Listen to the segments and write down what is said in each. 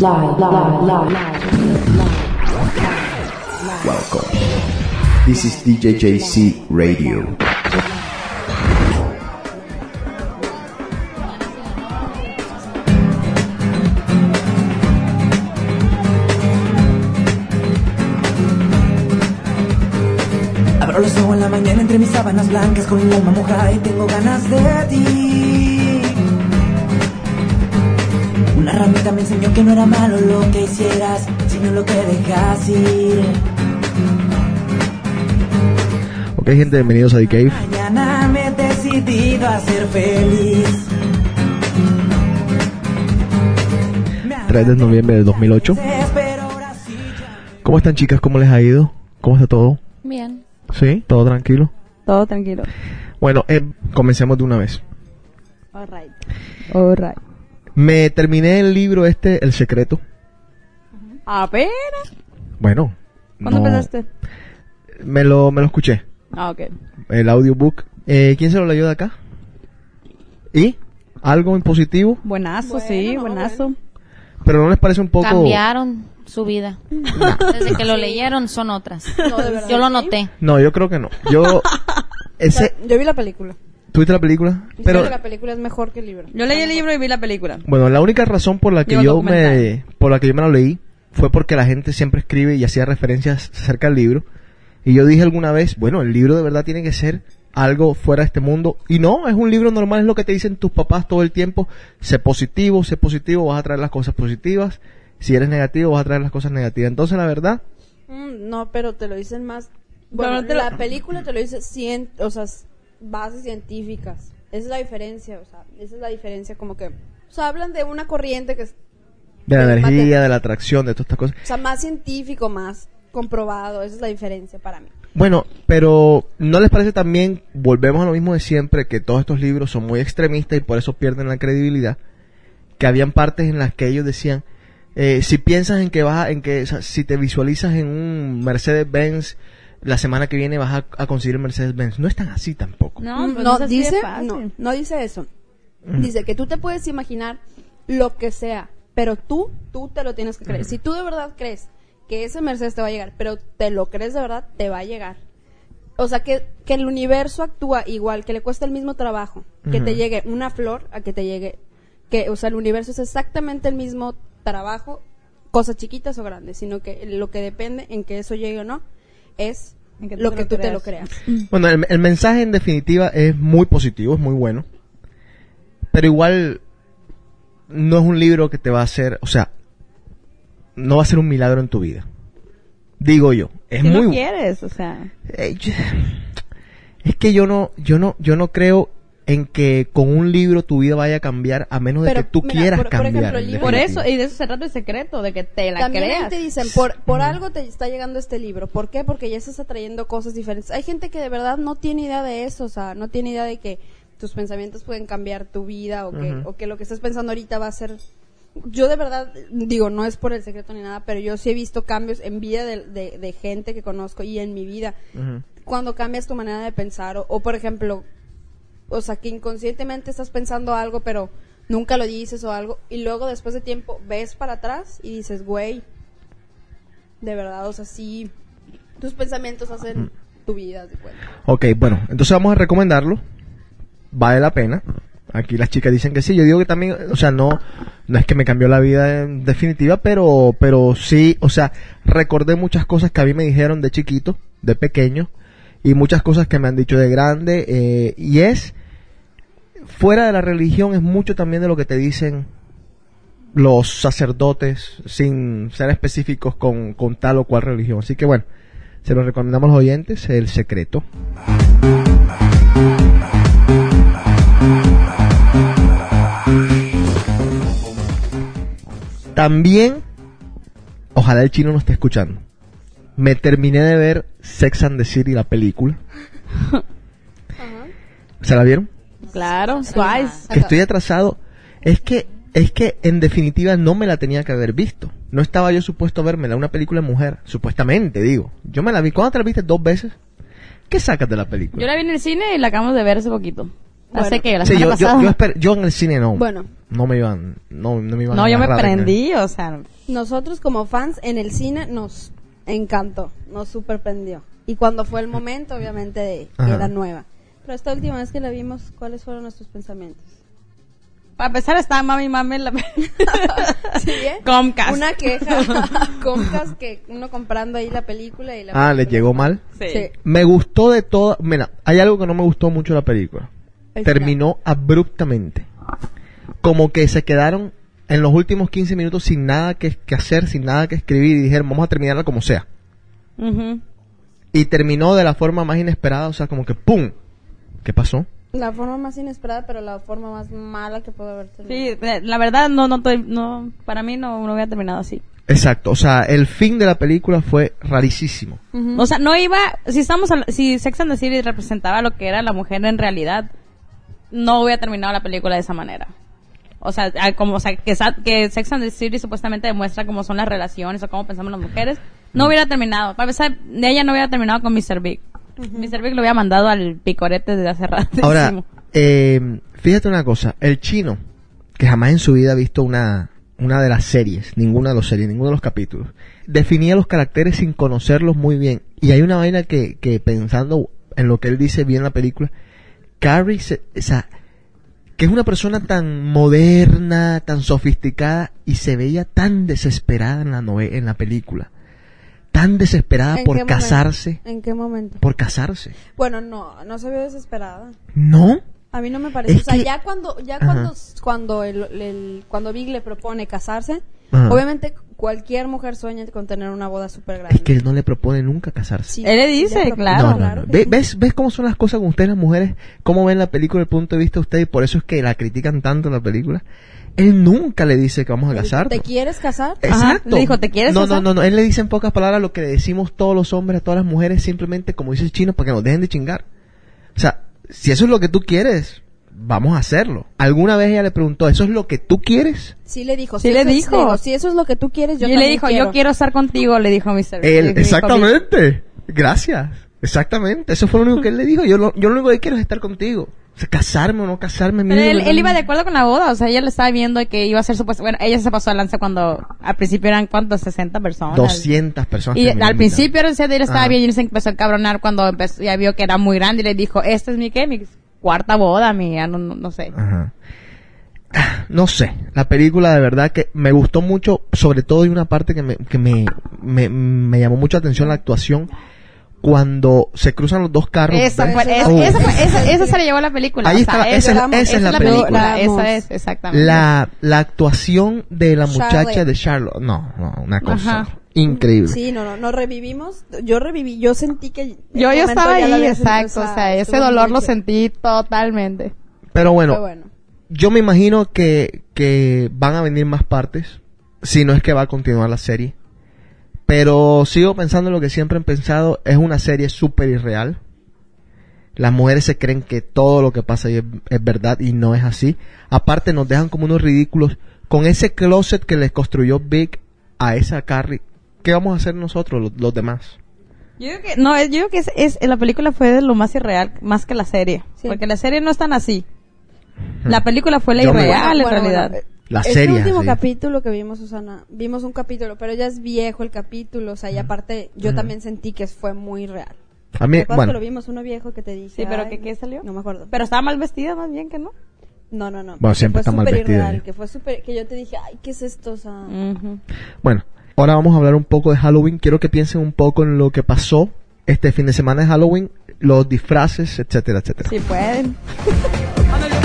Welcome. This is DJJC Radio. Abro los ojos en la mañana entre mis sábanas blancas con el alma mojada y tengo ganas de ti. Una ramita me enseñó que no era malo lo que hicieras, sino lo que dejas ir. Ok, gente, bienvenidos a The Cave. Mañana me he decidido a ser feliz. 3 de noviembre del 2008. Espero ahora sí ya. ¿Cómo están, chicas? ¿Cómo les ha ido? ¿Cómo está todo? Bien. ¿Sí? ¿Todo tranquilo? Todo tranquilo. Bueno, eh, comencemos de una vez. Alright. Alright. Me terminé el libro este, El Secreto. Apenas. Bueno. ¿Cuándo no- empezaste? Me lo, me lo escuché. Ah, ok. El audiobook. Eh, ¿Quién se lo leyó de acá? ¿Y? ¿Algo en positivo? Buenazo, sí, buenazo. Pero no les parece un poco... Cambiaron su vida. Desde que lo leyeron son otras. Yo lo noté. No, yo creo que no. Yo... Ese... Yo vi la película. ¿Tuviste la película? Pero que la película es mejor que el libro. Yo leí el libro y vi la película. Bueno, la única razón por la que Digo, yo me por la que yo me lo leí fue porque la gente siempre escribe y hacía referencias acerca del libro y yo dije alguna vez, bueno, el libro de verdad tiene que ser algo fuera de este mundo y no, es un libro normal, es lo que te dicen tus papás todo el tiempo, sé positivo, sé positivo, vas a traer las cosas positivas, si eres negativo vas a traer las cosas negativas. Entonces, la verdad, Mm, no, pero te lo dicen más. Bueno, no te lo- la película te lo dice cien, o sea, bases científicas. Esa es la diferencia, o sea, esa es la diferencia como que, o sea, hablan de una corriente que es, de la energía, de la atracción, de todas estas cosas. o sea, más científico, más comprobado. Esa es la diferencia para mí. Bueno, pero ¿no les parece también, volvemos a lo mismo de siempre, que todos estos libros son muy extremistas y por eso pierden la credibilidad? Que habían partes en las que ellos decían, eh, si piensas en que vas a- en que, o sea, si te visualizas en un Mercedes-Benz, la semana que viene vas a, a conseguir el Mercedes-Benz. No es tan así tampoco. No, Mm, pues no, dice, no, no dice eso. Dice que tú te puedes imaginar lo que sea, pero tú, tú te lo tienes que creer. Si tú de verdad crees que ese Mercedes te va a llegar, pero te lo crees de verdad, te va a llegar. O sea, que, que el universo actúa igual, que le cuesta el mismo trabajo, que te llegue una flor a que te llegue, que, o sea, el universo es exactamente el mismo trabajo, cosas chiquitas o grandes, sino que lo que depende en que eso llegue o no es que lo que lo tú te lo creas. Bueno, el, el mensaje en definitiva es muy positivo, es muy bueno. Pero igual no es un libro que te va a hacer, o sea, no va a ser un milagro en tu vida. Digo yo, es Si muy no quieres, o sea. Eh, es que yo no, yo no, yo no creo en que con un libro tu vida vaya a cambiar a menos de que tú mira, quieras por- por cambiar. ejemplo, el en libro- Por definitiva. eso, y de eso se trata el secreto, de que te la También creas. te dicen, por, por algo te está llegando este libro. ¿Por qué? Porque ya estás atrayendo cosas diferentes. Hay gente que de verdad no tiene idea de eso, o sea, no tiene idea de que tus pensamientos pueden cambiar tu vida o que, o que lo que estás pensando ahorita va a ser... Yo de verdad, digo, no es por el secreto ni nada, pero yo sí he visto cambios en vida de, de- de gente que conozco y en mi vida. Cuando cambias tu manera de pensar o, o, por ejemplo, o sea, que inconscientemente estás pensando algo, pero nunca lo dices o algo, y luego después de tiempo ves para atrás y dices, güey, de verdad, o sea, sí, tus pensamientos hacen tu vida, haz de cuenta. Ok, bueno, entonces vamos a recomendarlo. Vale la pena. Aquí las chicas dicen que sí. Yo digo que también, o sea, no, no es que me cambió la vida en definitiva, pero, pero sí, o sea, recordé muchas cosas que a mí me dijeron de chiquito, de pequeño, y muchas cosas que me han dicho de grande, eh, y es, fuera de la religión, es mucho también de lo que te dicen los sacerdotes, sin ser específicos con, con tal o cual religión. Así que bueno, se lo recomendamos a los oyentes, El Secreto. También, ojalá el chino no esté escuchando. Me terminé de ver Sex and the City, la película. ¿Se la vieron? Claro, twice. Que estoy atrasado. Es que, es que en definitiva no me la tenía que haber visto. No estaba yo supuesto a vermela, una película de mujer. Supuestamente, digo. Yo me la vi. ¿Cuándo te la viste? ¿Dos veces? ¿Qué sacas de la película? Yo la vi en el cine y la acabamos de ver hace poquito. Hace que la Sí, semana yo, yo, pasada. yo, esper- yo en el cine no. Bueno, No me iban, no, no me iban no, a yo me el- prendí, o sea, nosotros como fans en el cine nos encantó, nos superprendió. Y cuando fue el momento, obviamente, de que Ajá. era nueva. Pero esta última vez que la vimos, ¿cuáles fueron nuestros pensamientos? para empezar está mami mami la ¿Sí, eh? Comcast. Una queja. Comcast que uno comprando ahí la película y la Ah, ¿les película- llegó mal? Sí. Sí. Me gustó de todo. Mira, hay algo que no me gustó mucho de la película. El Terminó abruptamente. Como que se quedaron en los últimos 15 minutos sin nada que, que hacer, sin nada que escribir y dijeron, vamos a terminarla como sea. Ujú. Y terminó de la forma más inesperada, o sea, como que ¡pum! ¿Qué pasó? La forma más inesperada, pero la forma más mala que pudo haber tenido. Sí, eh, la verdad no, no, estoy- no, para mí no, no hubiera terminado así. Exacto, o sea, el fin de la película fue rarísimo. O sea, no iba, si estamos, habla- si Sex and the City representaba lo que era la mujer en realidad, no hubiera terminado la película de esa manera. O sea, ah, como, o sea, que, que Sex and the City supuestamente demuestra cómo son las relaciones o cómo pensamos las mujeres, no hubiera terminado. Para empezar, ella no hubiera terminado con Mr. Big. Mr. Big lo había mandado al picorete desde hace rato. Ahora, eh, fíjate una cosa, el chino, que jamás en su vida ha visto una, una de las series, ninguna de las series, ninguno de los capítulos, definía los caracteres sin conocerlos muy bien. Y hay una vaina que, que pensando en lo que él dice bien en la película, Carrie, se- o sea, que es una persona tan moderna, tan sofisticada y se veía tan desesperada en la en la película, tan desesperada ¿En por casarse, ¿En qué momento? por casarse. Bueno, no, no se vio desesperada. ¿No? A mí no me parece. Es o sea, que- ya cuando, ya Ajá. cuando, cuando el, el- cuando Big le propone casarse, Ajá. obviamente cualquier mujer sueña con tener una boda súper grande. Es que él no le propone nunca casarse. Sí, Él le dice, claro. no. ¿Ves, ¿Ves cómo son las cosas con ustedes las mujeres? ¿Cómo ven la película desde el punto de vista de ustedes? Y por eso es que la critican tanto la película. Él nunca le dice que vamos a casarnos. ¿Te quieres casar? Ajá, Exacto. le dijo, ¿te quieres no, casar? no, no, no. Él le dice en pocas palabras lo que le decimos todos los hombres a todas las mujeres, simplemente como dice el chino, para que nos dejen de chingar. O sea, si eso es lo que tú quieres, vamos a hacerlo. ¿Alguna vez ella le preguntó, ¿eso es lo que tú quieres? Sí le dijo. Sí si le dijo. Si eso es lo que tú quieres, yo y le dijo, quiero. yo quiero estar contigo, le dijo Mr. Él, Le dijo, exactamente. Gracias. Exactamente. Eso fue lo único que él le dijo. Yo lo, yo lo único que quiero es estar contigo. O sea, casarme o no casarme. Pero mira, él, iba de acuerdo con la boda, o sea, ella le estaba viendo que iba a ser supuesto, bueno, ella se pasó de lanza cuando al principio eran cuántos, 60 personas. 200 personas. Y al principio él él estaba Ajá. bien y se empezó a cabronar cuando empezó, ya vio que era muy grande y le dijo, esta es mi qué, mi cuarta boda, mi, no, no, no sé. Ajá. No sé, la película de verdad que me gustó mucho, sobre todo hay una parte que me, que me, me, me llamó mucho la atención la actuación cuando se cruzan los dos carros. Esa, fue, esa, Oh. esa, fue- esa, esa se la llevó la película. Ahí o sea, estaba, es- esa, es- la esa es la película. La amo. esa es, exactamente. La, la actuación de la muchacha Charlotte. de Charlotte, no, no, una cosa Ajá. increíble. Sí, no, no, nos revivimos. Yo reviví, yo sentí que... yo, yo estaba ahí, exacto, o sea, ese dolor lo sentí totalmente. Pero bueno, Fue bueno. yo me imagino que, que van a venir más partes, si no es que va a continuar la serie. Pero sigo pensando en lo que siempre he pensado, es una serie súper irreal. Las mujeres se creen que todo lo que pasa ahí es, es verdad y no es así. Aparte nos dejan como unos ridículos con ese closet que les construyó Big a esa Carrie. ¿Qué vamos a hacer nosotros, los, los demás? Yo creo que, no, yo creo que es, es- la película fue de lo más irreal, más que la serie. Sí. Porque la serie no es tan así. La película fue la Yo me- irreal, en Bueno, realidad. bueno, La este serie, último sí. capítulo que vimos, Susana, vimos un capítulo, pero ya es viejo el capítulo, o sea, y aparte yo también sentí que fue muy real. A mí, bueno, que lo vimos uno viejo que te dije. Sí, pero ¿qué- qué salió? No me acuerdo. Pero estaba mal vestida más bien que no. No, no, no. Bueno, siempre fue está mal vestida irreal, ella. Que fue súper, que yo te dije, ay, ¿qué es esto? O sea, Ujú. Bueno, ahora vamos a hablar un poco de Halloween. Quiero que piensen un poco en lo que pasó este fin de semana de Halloween, los disfraces, etcétera, etcétera. Sí pueden.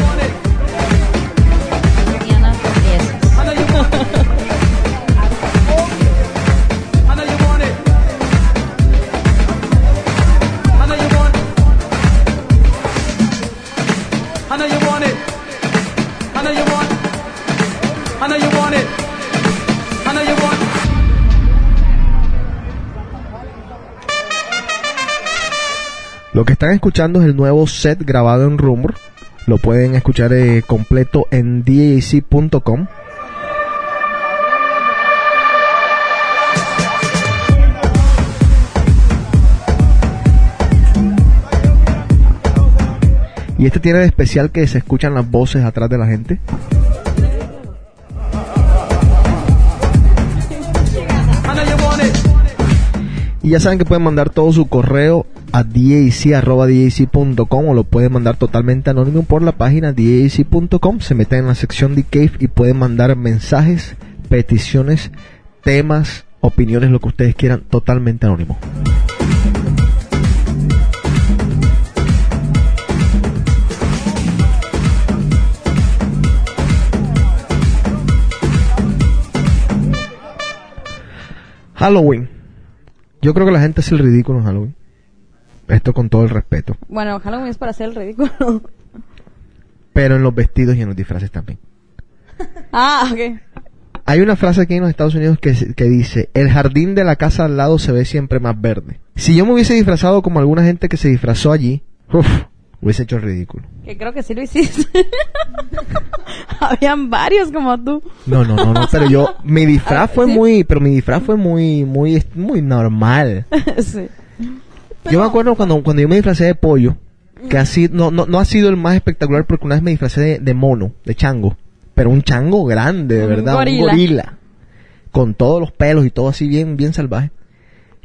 Lo que están escuchando es el nuevo set grabado en Rumor. Lo pueden escuchar eh, completo en dac.com. Y este tiene de especial que se escuchan las voces atrás de la gente. Y ya saben que pueden mandar todo su correo a dac.com o lo pueden mandar totalmente anónimo por la página dac.com. Se meten en la sección de Cave y pueden mandar mensajes, peticiones, temas, opiniones, lo que ustedes quieran, totalmente anónimo. Halloween. Yo creo que la gente hace el ridículo en Halloween. Esto con todo el respeto. Bueno, Halloween es para hacer el ridículo. Pero en los vestidos y en los disfraces también. ah, ok. Hay una frase aquí en los Estados Unidos que, dice, el jardín de la casa al lado se ve siempre más verde. Si yo me hubiese disfrazado como alguna gente que se disfrazó allí, uf, hubiese hecho el ridículo. Que creo que sí lo hiciste. Habían varios como tú. No, no, no, no, pero yo, mi disfraz fue muy, pero mi disfraz fue muy, muy, muy normal. sí. Yo me acuerdo cuando, cuando yo me disfracé de pollo, que así, no, no, no ha sido el más espectacular porque una vez me disfracé de, de mono, de chango, pero un chango grande, de Un verdad, gorila. un gorila, con todos los pelos y todo así bien, bien salvaje.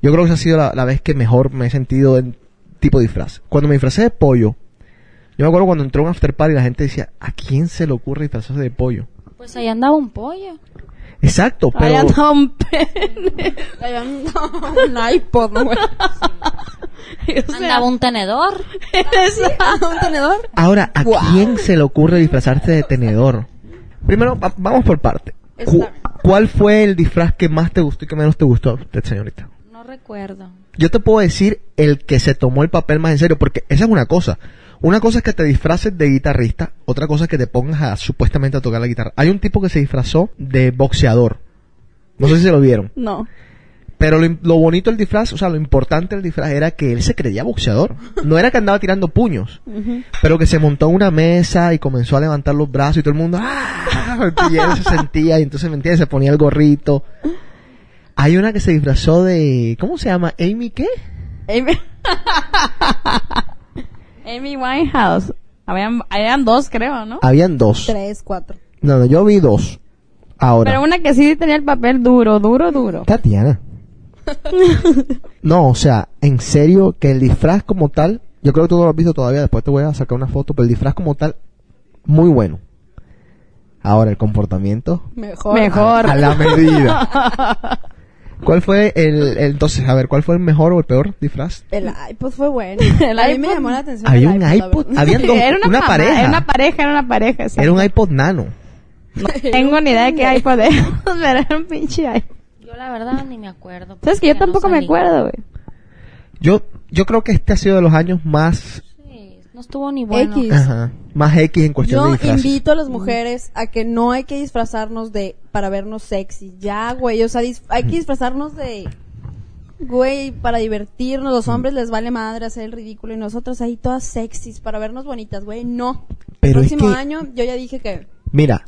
Yo creo que esa ha sido la, la vez que mejor me he sentido en tipo de disfraz. Cuando me disfracé de pollo, yo me acuerdo cuando entró un after party la gente decía, ¿a quién se le ocurre disfrazarse de pollo? Pues ahí andaba un pollo. Exacto, Ahí pero... andaba un pene. Ahí anda un iPod, güey. O sea, Andaba un tenedor. un tenedor. Ahora, ¿a quién se le ocurre disfrazarse de tenedor? Primero, va- vamos por parte. Cu-. ¿Cuál fue el disfraz que más te gustó y que menos te gustó a usted, señorita? No recuerdo. Yo te puedo decir el que se tomó el papel más en serio, porque esa es una cosa. Una cosa es que te disfraces de guitarrista, otra cosa es que te pongas a supuestamente a tocar la guitarra. Hay un tipo que se disfrazó de boxeador. No sé si se lo vieron. No. Pero lo, lo bonito del disfraz, o sea, lo importante del disfraz era que él se creía boxeador. No era que andaba tirando puños, pero que se montó en una mesa y comenzó a levantar los brazos y todo el mundo, ¡ah! Y él se sentía y entonces, ¿me entiendes? Se ponía el gorrito. Hay una que se disfrazó de, ¿cómo se llama? ¿Amy qué? Amy, Amy Winehouse. Habían, habían dos, creo, ¿no? Habían dos. Tres, cuatro. No, no, yo vi dos. Ahora. Pero una que sí tenía el papel duro, duro, duro. Tatiana. no, o sea, en serio, que el disfraz como tal, yo creo que tú no lo has visto todavía, después te voy a sacar una foto, pero el disfraz como tal, muy bueno. Ahora, el comportamiento, Mejor. Mejor. a la medida. ¿Cuál fue el, el- entonces, a ver, cuál fue el mejor o el peor disfraz? El iPod fue bueno. El a mí me iPod- llamó la atención. Había el un iPod, habían dos, Era una, una mamá, pareja. Era una pareja, era una pareja. exacto. Era un iPod nano. No tengo ni idea de qué iPod era, pero era un pinche iPod. Yo la verdad ni me acuerdo. ¿Sabes que yo no tampoco me acuerdo, güey? Yo, yo creo que este ha sido de los años más, Sí, no estuvo ni bueno. X. ajá, más X en cuestión de Yo invito a las mujeres a que no hay que disfrazarnos de para vernos sexy. Ya, güey, o sea, hay que disfrazarnos de güey para divertirnos. Los hombres les vale madre hacer el ridículo y nosotras ahí todas sexys para vernos bonitas, güey. No. Pero el es próximo que- año yo ya dije que Mira,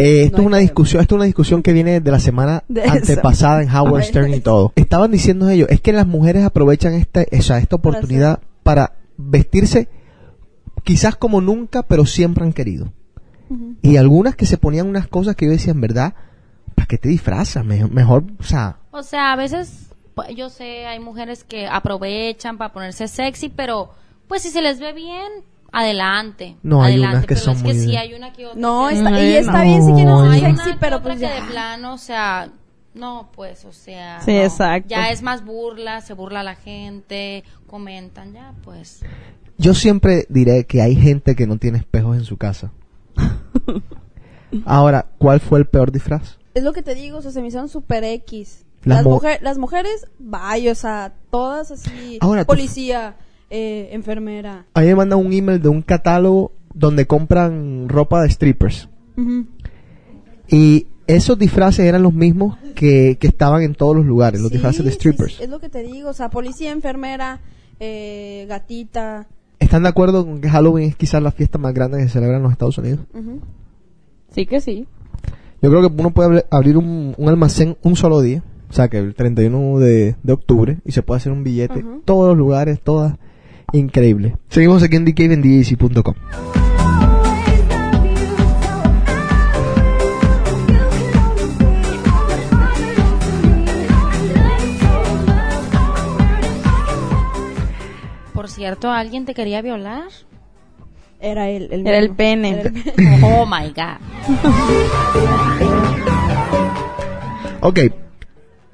eh, esto No es una discusión, esto es una discusión que viene de la semana De eso. antepasada en Howard Stern y todo. Estaban diciendo ellos, es que las mujeres aprovechan esta, o sea, esta oportunidad para vestirse quizás como nunca, pero siempre han querido. Y algunas que se ponían unas cosas que yo decía, en verdad, ¿para qué te disfrazas? Mejor, mejor, o sea, O sea, a veces, pues, yo sé, hay mujeres que aprovechan para ponerse sexy, pero pues si se les ve bien, adelante. No, hay adelante. unas que pero son es muy que sí bien. hay una que otra. no, que- está, y Ay, está no. bien si quieren Hay ser Hay sexy, una pero que otra pues que ya. de plano, o sea, no, pues, o sea. Sí, no. exacto. Ya es más burla, se burla la gente, comentan, ya, pues. yo siempre diré que hay gente que no tiene espejos en su casa. Ahora, ¿cuál fue el peor disfraz? Es lo que te digo, o sea, se me hicieron super X. Las Las, mujer- las mujeres, vaya, o sea, todas así. Ahora, tú- policía, eh, enfermera. A mí me mandan un email de un catálogo donde compran ropa de strippers. Y esos disfraces eran los mismos que, que estaban en todos los lugares, los Sí, disfraces de strippers. sí, es lo que te digo, o sea, policía, enfermera, eh, gatita. ¿Están de acuerdo con que Halloween es quizás la fiesta más grande que se celebra en los Estados Unidos? Ujú. Sí que sí. Yo creo que uno puede abri- abrir un, un almacén un solo día, o sea que el 31 de, de octubre, y se puede hacer un billete, Ujú. todos los lugares, todas. Increíble. Seguimos aquí en dkvendjc.com. Por cierto, ¿alguien te quería violar? Era el, el Era el pene. Era el pene. Oh my god. Ok.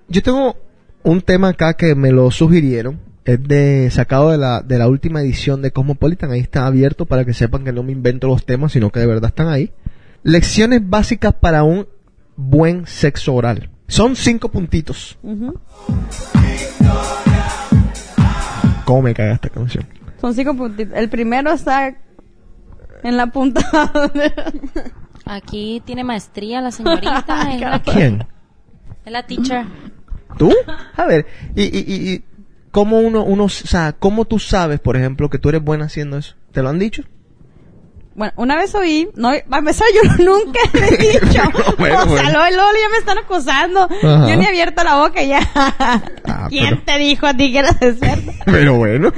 Yo tengo un tema acá que me lo sugirieron. Es de sacado de la, de la última edición de Cosmopolitan. Ahí está abierto para que sepan que no me invento los temas, sino que de verdad están ahí. Lecciones básicas para un buen sexo oral. Son cinco puntitos. ¿Cómo me caga esta canción? Son cinco puntitos. El primero está en la punta. Aquí tiene maestría la señorita. ¿Quién? es la teacher. ¿Tú? A ver, y, y, y, y ¿cómo uno, uno, o sea, cómo tú sabes, por ejemplo, que tú eres buena haciendo eso? ¿Te lo han dicho? Bueno, una vez oí, no, a empezar yo nunca le he dicho. Bueno, o sea, luego, luego ya me están acusando. Ajá. Yo ni he abierto la boca ya. Ah, ¿Quién pero- te dijo a ti que eras experto? Pero bueno.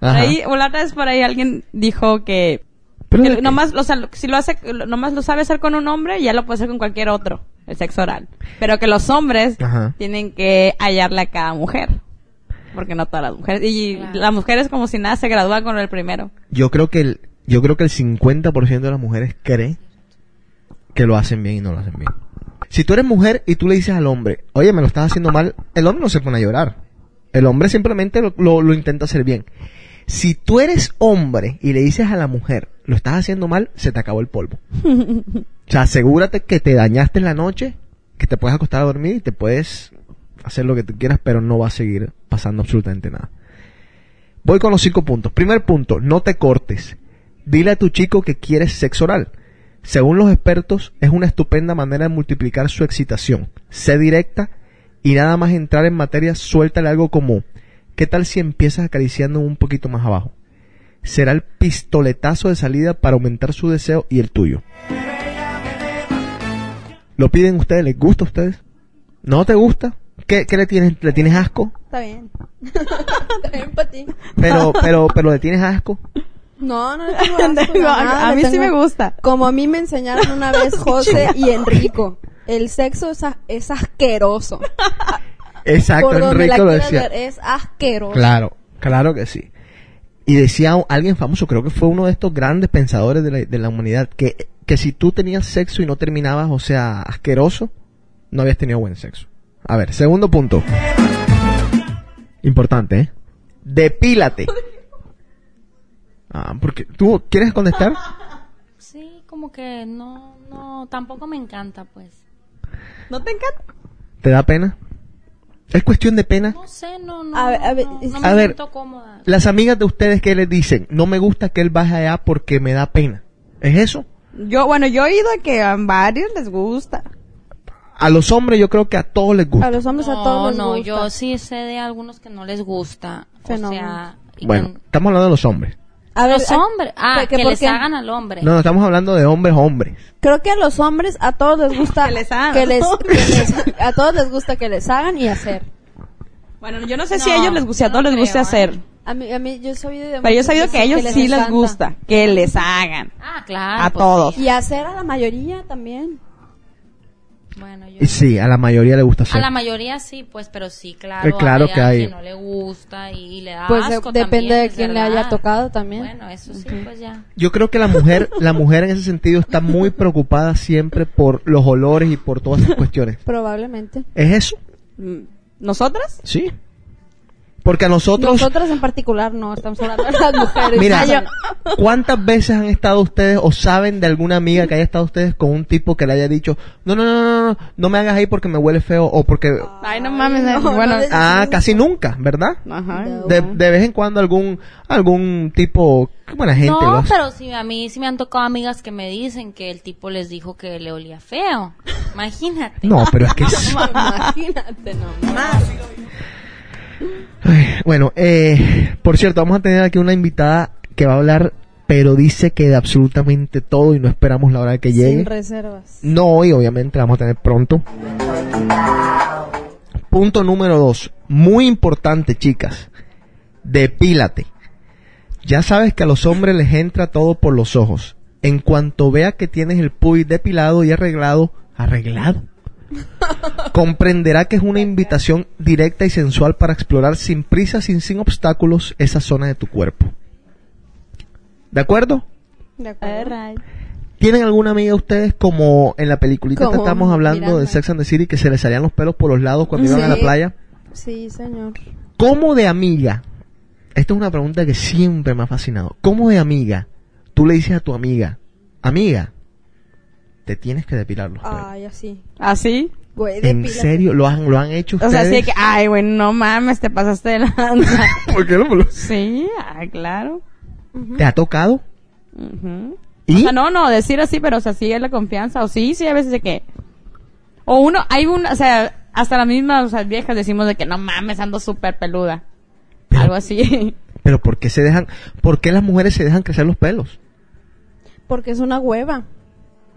Ajá. ahí, o la otra vez por ahí alguien dijo que, Pero que nomás, o sea, si lo hace, nomás lo sabe hacer con un hombre, ya lo puede hacer con cualquier otro, el sexo oral. Pero que los hombres Ajá. tienen que hallarle a cada mujer. Porque no todas las mujeres. Y Claro. las mujeres como si nada se gradúan con el primero. Yo creo que el, yo creo que el 50% de las mujeres cree que lo hacen bien y no lo hacen bien. Si tú eres mujer y tú le dices al hombre, oye, me lo estás haciendo mal, el hombre no se pone a llorar. El hombre simplemente lo, lo- lo intenta hacer bien. Si tú eres hombre y le dices a la mujer, lo estás haciendo mal, se te acabó el polvo. o sea, asegúrate que te dañaste en la noche, que te puedes acostar a dormir y te puedes hacer lo que tú quieras, pero no va a seguir pasando absolutamente nada. Voy con los cinco puntos. Primer punto, no te cortes. Dile a tu chico que quieres sexo oral. Según los expertos, es una estupenda manera de multiplicar su excitación. Sé directa y nada más entrar en materia, suéltale algo como, ¿qué tal si empiezas acariciando un poquito más abajo? Será el pistoletazo de salida para aumentar su deseo y el tuyo. ¿Lo piden ustedes? ¿Les gusta a ustedes? ¿No te gusta? ¿Qué, qué le tienes? ¿Le tienes asco? Está bien. Está bien para ti. Pero, pero, pero le tienes asco. No, no le tengo asco, Tengo- nada, a mí sí me gusta. Como a mí me enseñaron una vez José y Enrico. El sexo es, a- es asqueroso. Exacto, Por donde la Enrico lo decía. ver, es asqueroso. Claro, claro que sí. Y decía alguien famoso, creo que fue uno de estos grandes pensadores de la, de la humanidad, que, que si tú tenías sexo y no terminabas, o sea, asqueroso, no habías tenido buen sexo. A ver, segundo punto. Importante, ¿eh? Depílate. Ah, porque tú quieres contestar? Sí, como que no, no, tampoco me encanta, pues. ¿No te encanta? ¿Te da pena? ¿Es cuestión de pena? No sé, no, no, A ver, a ver, no, es- no me A ver. siento cómoda. Las amigas de ustedes que les dicen, no me gusta que él baje allá porque me da pena. ¿Es eso? Yo, bueno, yo he oído que a varios les gusta. A los hombres yo creo que a todos les gusta. A los hombres a No, todos les no, gusta. yo sí sé de algunos que no les gusta. Fenómeno. O sea, Bueno, que- estamos hablando de los hombres. A ver, los a- hombres. Ah, que- que, que les qué- hagan al hombre. No, no, estamos hablando de hombres hombres. Creo que a los hombres a todos les gusta Que les hagan. que les- que les- a todos les gusta que les hagan y hacer. Bueno, yo no sé si No, a ellos les gusta, a todos no les gusta hacer. ¿eh? A mí, a mí yo he sabido de Pero yo he sabido que a ellos sí les encanta. gusta que les hagan. Ah, claro. A pues todos. sí. Y hacer a la mayoría también. Bueno, yo. Sí, a la mayoría le gusta hacer. A la mayoría sí, pues, pero sí, claro. Eh, claro hay que hay. quien no le gusta y, y le da Pues, asco de- depende también, de quién le haya tocado también. Bueno, eso sí, pues ya. Yo creo que la mujer, la mujer en ese sentido está muy preocupada siempre por los olores y por todas esas cuestiones. Probablemente. ¿Es eso? Mm, ¿Nosotras? Sí. Porque a nosotros, Nosotras en particular no, estamos hablando de las mujeres. mira, yo- ¿cuántas veces han estado ustedes o saben de alguna amiga que haya estado ustedes con un tipo que le haya dicho, no, no, no, no, no, no me hagas ahí porque me huele feo o porque... Ay, no mames. no, bueno, no Ah, casi nunca, ¿verdad? ajá. No. De, de vez en cuando algún algún tipo, qué buena gente No, pero sí, a mí sí me han tocado amigas que me dicen que el tipo les dijo que le olía feo. Imagínate. No, pero es que Imagínate nomás. Ay, bueno, eh, por cierto, vamos a tener aquí una invitada que va a hablar, pero dice que de absolutamente todo y no esperamos la hora de que llegue. Sin reservas. No hoy, obviamente, la vamos a tener pronto. Punto número dos. Muy importante, chicas. Depílate. Ya sabes que a los hombres les entra todo por los ojos. En cuanto vea que tienes el pubis depilado y arreglado, arreglado, comprenderá que es una invitación directa y sensual para explorar sin prisa, sin, sin obstáculos, esa zona de tu cuerpo. ¿De acuerdo? De acuerdo. ¿Tienen alguna amiga ustedes como en la peliculita que estamos hablando de. Sex and the City que se les salían los pelos por los lados cuando iban a la playa? Sí, señor. ¿Cómo de amiga? Esta es una pregunta que siempre me ha fascinado. ¿Cómo de amiga tú le dices a tu amiga, amiga, te tienes que depilar los pelos? Ay, así. ¿Así? Güey, ¿En serio? ¿Lo han, lo han hecho O ustedes? sea, así de que, ay, güey, no mames, te pasaste de lanza. ¿Por qué no sí, ay, claro. ¿Te ha tocado? Ujú. ¿Y? O sea, no, no, decir así, pero o sea, sí es la confianza. O sí, sí, a veces de que... O uno, hay un, o sea, hasta las mismas, o sea, viejas decimos de que no mames, ando súper peluda. Pero- Algo así. Pero ¿por qué se dejan, por qué las mujeres se dejan crecer los pelos? Porque es una hueva.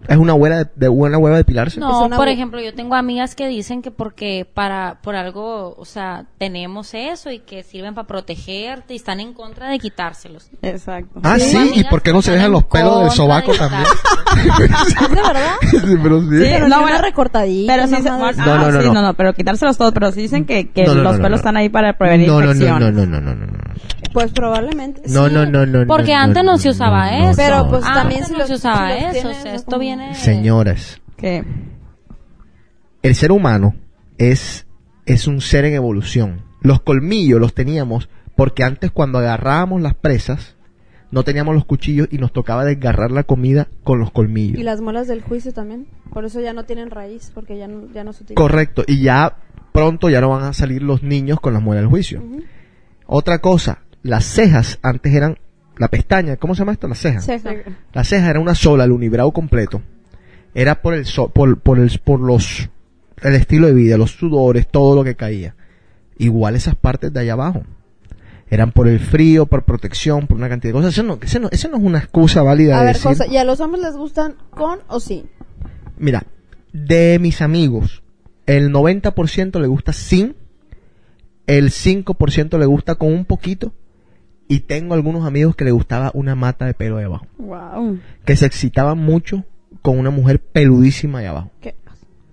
¿Es una hueva de, de una hueva depilarse? No, por ejemplo, yo tengo amigas que dicen que porque para por algo, o sea, tenemos eso y que sirven para protegerte y están en contra de quitárselos. Exacto. Ah, sí, ¿y por qué no se dejan los pelos del sobaco de también? ¿Es de verdad? Sí, pero sí. Pero No, no, bueno, recortadita. Pero sí, se- así. No, ah, no, no, sí, no. no, no, pero quitárselos todos, pero sí dicen que, que No, no, los no, no, pelos no. están ahí para prevenir no, no, no, infecciones. no, no, no, no, no, no. Pues probablemente. No, sí. no, no, no. Porque no, antes no se usaba no, eso. Pero, pues, también si no los- se usaba si eso. tienes, o sea, es esto como- viene. Señoras, ¿Qué? el ser humano es, es un ser en evolución. Los colmillos los teníamos porque antes cuando agarrábamos las presas, no teníamos los cuchillos y nos tocaba desgarrar la comida con los colmillos. Y las muelas del juicio también. Por eso ya no tienen raíz, porque ya no, ya no se utilizan. Correcto, y ya pronto ya no van a salir los niños con las muelas del juicio. Otra cosa, las cejas antes eran la pestaña, ¿cómo se llama esto? Las cejas. Ceja. La ceja era una sola, el unibrow completo. Era por el so- por, por el por los el estilo de vida, los sudores, todo lo que caía. Igual esas partes de allá abajo. Eran por el frío, por protección, por una cantidad de cosas. Eso no, eso no, eso no es una excusa válida A de ver, decir, cosa, ¿y a los hombres les gustan con o sin? Mira, de mis amigos, el 90% le gusta sin, el 5% le gusta con un poquito, y tengo algunos amigos que le gustaba una mata de pelo de abajo. Wow. Que se excitaban mucho con una mujer peludísima de abajo. ¿Qué?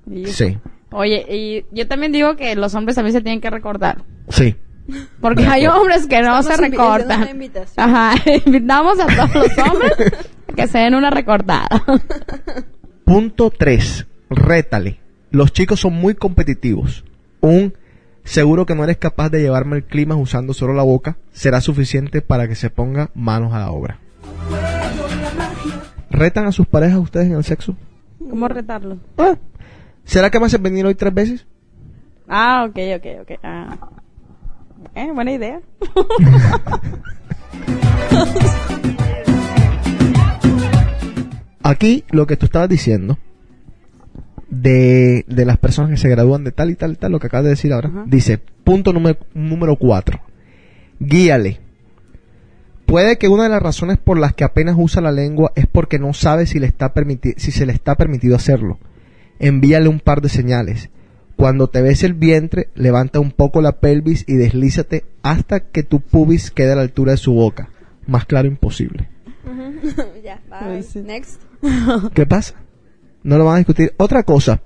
Y- Sí, Oye, y yo también digo que los hombres también se tienen que recortar. sí. Porque hay hombres que no Estamos se recortan. Ajá, invitamos a todos los hombres que se den una recortada. Punto 3. Rétale. Los chicos son muy competitivos. Un seguro que no eres capaz de llevarme el clima usando solo la boca será suficiente para que se ponga manos a la obra. ¿Retan a sus parejas ustedes en el sexo? ¿Cómo retarlo? Ah, ¿Será que me hacen venir hoy tres veces? Ah, ok, ok, ok. Ah. Eh, buena idea. Aquí lo que tú estabas diciendo de, de las personas que se gradúan de tal y tal y tal, lo que acabas de decir ahora, Ajá. dice, punto número, número cuatro, guíale. Puede que una de las razones por las que apenas usa la lengua es porque no sabe si, le está permiti- si se le está permitido hacerlo. Envíale un par de señales. Cuando te ves el vientre, levanta un poco la pelvis y deslízate hasta que tu pubis quede a la altura de su boca. Más claro imposible. ya. Next. ¿Qué pasa? No lo van a discutir. Otra cosa.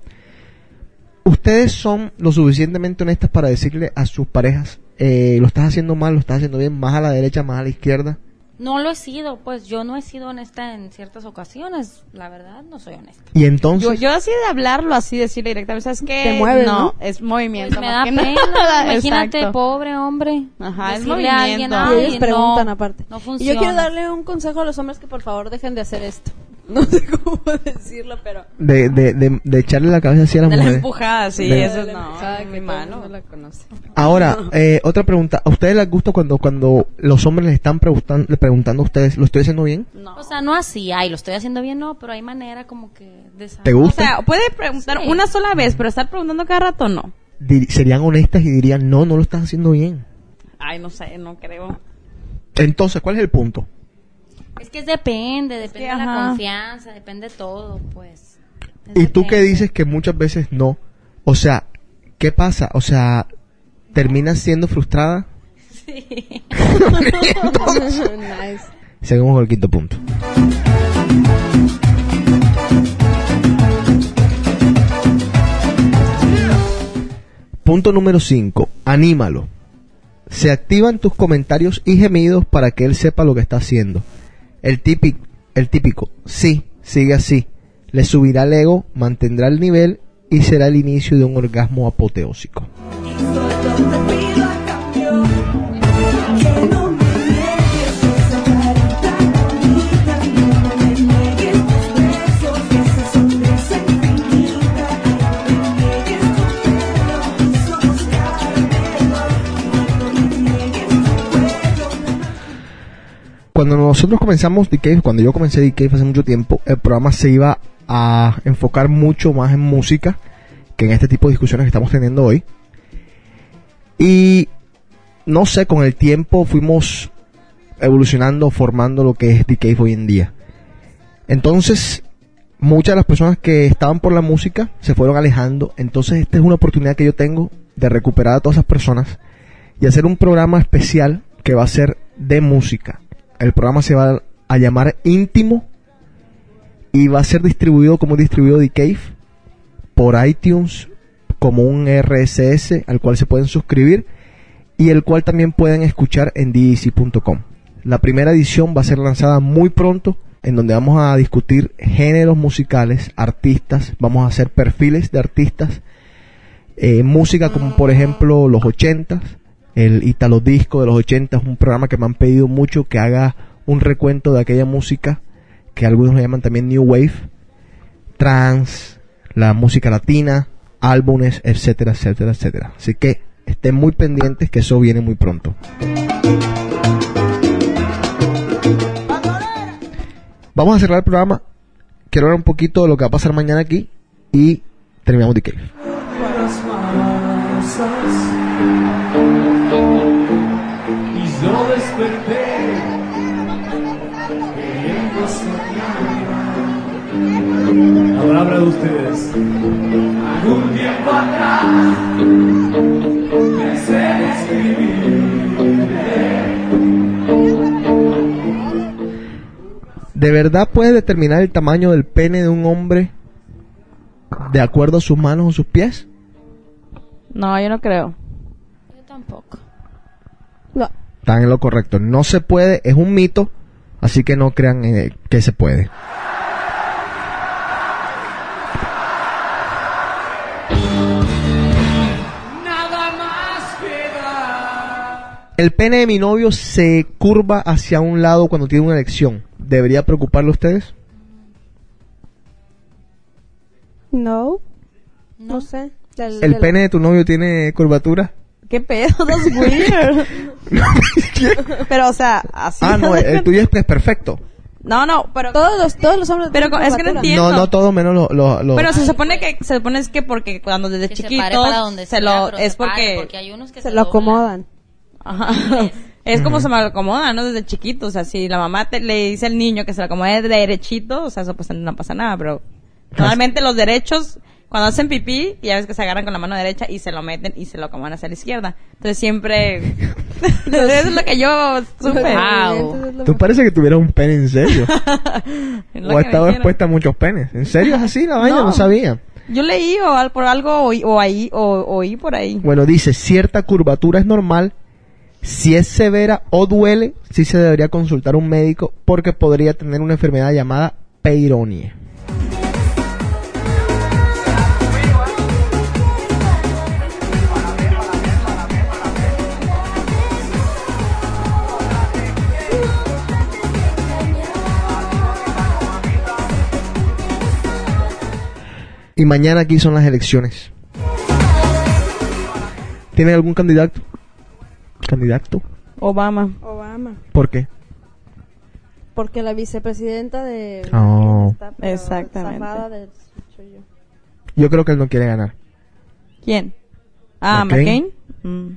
Ustedes son lo suficientemente honestas para decirle a sus parejas, eh, lo estás haciendo mal, lo estás haciendo bien, más a la derecha, más a la izquierda. No lo he sido, pues yo no he sido honesta en ciertas ocasiones. La verdad, no soy honesta. Y entonces, Yo, yo así de hablarlo, así decirle directamente, ¿sabes qué? Te mueves, ¿no? es movimiento. Pues me da que pena. nada. Imagínate, Exacto. pobre hombre. Ajá, es a alguien, movimiento. Y "Ay, ellos preguntan no, aparte. No y funciona. yo quiero darle un consejo a los hombres que por favor dejen de hacer esto. No sé cómo decirlo, pero... de, de, de, de echarle la cabeza así a las De la mujeres. empujada, sí, De- eso La no, empujada mundo la conoce. Ahora, eh, otra pregunta. ¿A ustedes les gusta cuando, cuando los hombres les están preguntan- le preguntando a ustedes, ¿lo estoy haciendo bien? No. O sea, no así, ay, lo estoy haciendo bien, no, pero hay manera como que de saber. ¿Te O gusta? sea, puede preguntar Sí. una sola vez, pero estar preguntando cada rato no. Serían honestas y dirían, no, no lo estás haciendo bien. Ay, no sé, no creo. Entonces, ¿cuál es el punto? Es que depende, depende que, de la ajá. confianza, depende de todo, pues. Es Y tú que dices que muchas veces no. O sea, ¿qué pasa? O sea, ¿terminas siendo frustrada? Sí. nice. Seguimos con el quinto punto. Punto número 5. Anímalo. Se activan tus comentarios y gemidos para que él sepa lo que está haciendo. El típico, el típico, sí, sigue así. Le subirá el ego, mantendrá el nivel y será el inicio de un orgasmo apoteósico. Nosotros comenzamos The cuando yo comencé The Cave hace mucho tiempo, el programa se iba a enfocar mucho más en música que en este tipo de discusiones que estamos teniendo hoy. Y no sé, con el tiempo fuimos evolucionando, formando lo que es The hoy en día. Entonces, muchas de las personas que estaban por la música se fueron alejando. Entonces, esta es una oportunidad que yo tengo de recuperar a todas esas personas y hacer un programa especial que va a ser de música. El programa se va a llamar Íntimo y va a ser distribuido como distribuido The Cave por iTunes como un RSS al cual se pueden suscribir y el cual también pueden escuchar en dc.com. La primera edición va a ser lanzada muy pronto en donde vamos a discutir géneros musicales, artistas, vamos a hacer perfiles de artistas, eh, música como por ejemplo los 80s, el Italo Disco de los 80 es un programa que me han pedido mucho que haga un recuento de aquella música que algunos le llaman también New Wave, trance, la música latina, álbumes, etcétera, etcétera, etcétera. Así que estén muy pendientes que eso viene muy pronto. Vamos a cerrar el programa. Quiero hablar un poquito de lo que va a pasar mañana aquí y terminamos de Cave. Ahora habrá de ustedes. Algún tiempo atrás pensé en escribir. ¿De verdad puede determinar el tamaño del pene de un hombre de acuerdo a sus manos o sus pies? No, yo no creo. Yo tampoco. No. Están en lo correcto. No se puede, es un mito, así que no crean eh, que se puede. El pene de mi novio se curva hacia un lado cuando tiene una erección. ¿Debería preocuparle a ustedes? No. No. No sé. Del- ¿El del- pene de tu novio tiene curvatura? ¿Qué pedo? That's weird. pero, o sea, así. ah, no, el, el tuyo es, perfecto. No, no, pero... Todos los, todos los hombres. Pero es que no entiendo. No, no todo menos los... Lo, lo- Pero se supone que se supone es que porque cuando desde Que se para donde se lo es porque, porque hay unos que Se lo doblan. acomodan. Ajá. es como se me acomoda, ¿no? Desde chiquito, o sea, si la mamá te, le dice al niño que se lo acomode derechito, o sea, eso pues no pasa nada, pero normalmente los derechos cuando hacen pipí, ya ves que se agarran con la mano derecha y se lo meten y se lo acomodan hacia la izquierda. Entonces siempre eso es lo que yo supe. Wow. Entonces Tú parece que tuvieras un pene en serio. Es o me estado expuesta a muchos penes. ¿En serio es así la vaina? No, No. sabía. Yo leí o por algo oí, o ahí o oí por ahí. Bueno, dice, cierta curvatura es normal. Si es severa o duele, sí se debería consultar un médico porque podría tener una enfermedad llamada peironie. Y mañana aquí son las elecciones. ¿Tienen algún candidato? ¿Candidato? Obama. Obama. ¿Por qué? Porque la vicepresidenta de... Oh. está, Exactamente. del- yo. Creo que él no quiere ganar. ¿Quién? Ah, McCain. McCain. Mm.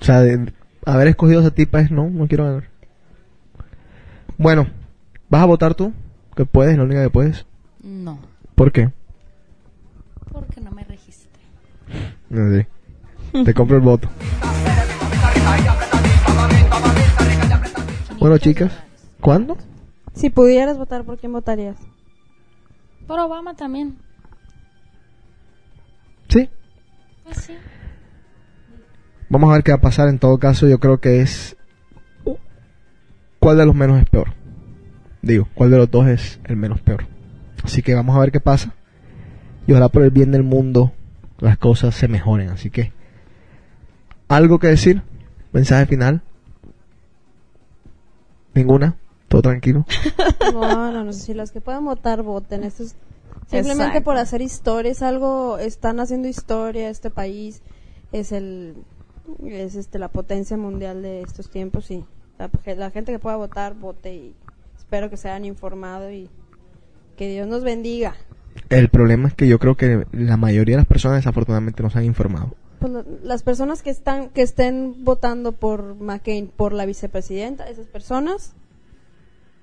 O sea, de haber escogido a esa tipa es no, no quiero ganar. Bueno, ¿vas a votar tú? Que puedes, es la única que puedes. No, ¿Por qué? porque no me registré. No sé. Te compro el voto. Bueno, chicas, ¿cuándo? Si pudieras votar, ¿por quién votarías? Por Obama también. Sí. Pues sí. Vamos a ver qué va a pasar. En todo caso, yo creo que es. ¿Cuál de los menos es peor? Digo, ¿cuál de los dos es el menos peor? Así que vamos a ver qué pasa. Y ojalá por el bien del mundo las cosas se mejoren. Así que. ¿Algo que decir? ¿Mensaje final? ¿Ninguna? ¿Todo tranquilo? No, no, no sé si los que puedan votar, voten. Esto es simplemente Exacto. por hacer historia. Es algo, están haciendo historia. Este país es el, es este, la potencia mundial de estos tiempos y la, la gente que pueda votar, vote y espero que se hayan informado y que Dios nos bendiga. El problema es que yo creo que la mayoría de las personas desafortunadamente no se han informado. Pues las personas que están, que estén votando por McCain, por la vicepresidenta, esas personas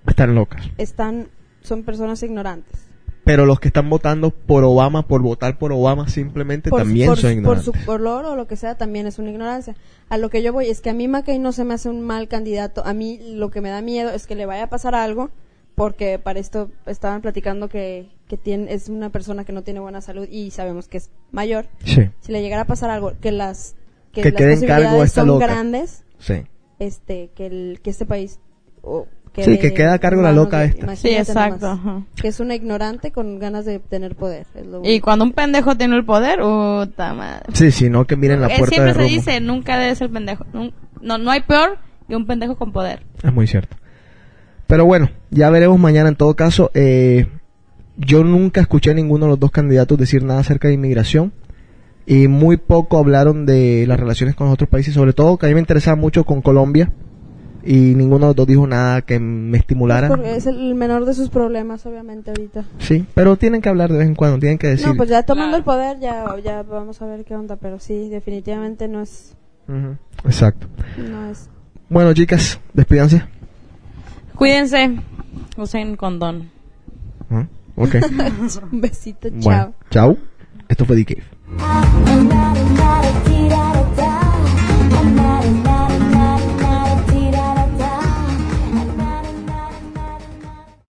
Están locas. están, son personas ignorantes. Pero los que están votando por Obama, por votar por Obama, simplemente por, también por- son por ignorantes. su color o lo que sea también es una ignorancia. A lo que yo voy es que a mí McCain no se me hace un mal candidato. A mí lo que me da miedo es que le vaya a pasar algo porque para esto estaban platicando que, que tiene, es una persona que no tiene buena salud y sabemos que es mayor. Sí, Si le llegara a pasar algo, que las que, Que las posibilidades son loca. grandes, sí. este que el que este país o Sí, que queda a cargo la loca de- esta. Sí, exacto. nomás. Que es una ignorante con ganas de tener poder. es lo Y cuando un pendejo tiene el poder, puta madre. Sí, sí, no que miren la puerta siempre de se dice, nunca debe ser pendejo. No, no hay peor que un pendejo con poder. Es muy cierto. Pero bueno, ya veremos mañana en todo caso. Eh, yo nunca escuché a ninguno de los dos candidatos decir nada acerca de inmigración. Y muy poco hablaron de las relaciones con los otros países, sobre todo que a mí me interesaba mucho con Colombia. Y ninguno de los dos dijo nada que me estimulara. Pues porque es el menor de sus problemas, obviamente, ahorita. Sí, pero tienen que hablar de vez en cuando, tienen que decir. No, pues ya tomando Claro. el poder, ya, ya vamos a ver qué onda, pero sí, definitivamente no es, Ujú, Exacto. no es. Bueno, chicas, despídanse. Cuídense, usen condón. Ah, Ok. Un besito, chao. Bueno, chao. Esto fue The Cave.